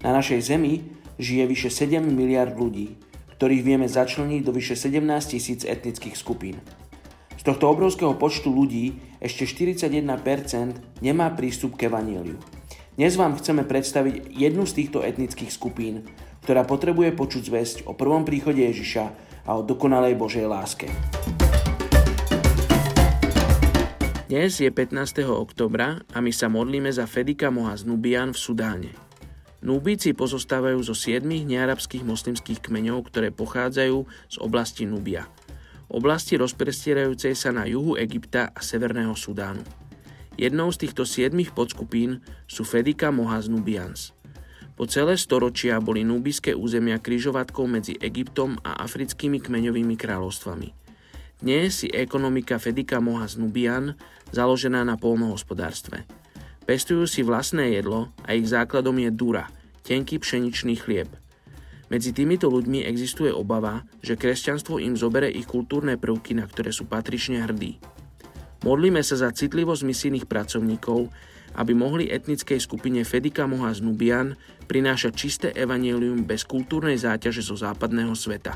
Na našej Zemi žije vyše 7 miliard ľudí, ktorých vieme začleniť do vyše 17 tisíc etnických skupín. Z tohto obrovského počtu ľudí ešte 41% nemá prístup k evaníliu. Dnes vám chceme predstaviť jednu z týchto etnických skupín, ktorá potrebuje počuť zväzť o prvom príchode Ježiša a o dokonalej Božej láske. Dnes je 15. oktobra a my sa modlíme za Fedika Moha z Nubian v Sudáne. Nubíci pozostávajú zo siedmých nearabských moslimských kmeňov, ktoré pochádzajú z oblasti Nubia. Oblasti rozprestierajúcej sa na juhu Egypta a severného Sudánu. Jednou z týchto siedmých podskupín sú Fedika Mohaz Nubians. Po celé storočia boli núbiské územia kryžovatkou medzi Egyptom a africkými kmeňovými kráľovstvami. Dnes je ekonomika Fedika Mohaz Nubian založená na polnohospodárstve. Pestujú si vlastné jedlo a ich základom je dura, tenký pšeničný chlieb. Medzi týmito ľuďmi existuje obava, že kresťanstvo im zobere ich kultúrne prvky, na ktoré sú patrične hrdí. Modlíme sa za citlivosť misijných pracovníkov, aby mohli etnickej skupine Fedika Moha z Nubian prinášať čisté evanielium bez kultúrnej záťaže zo západného sveta.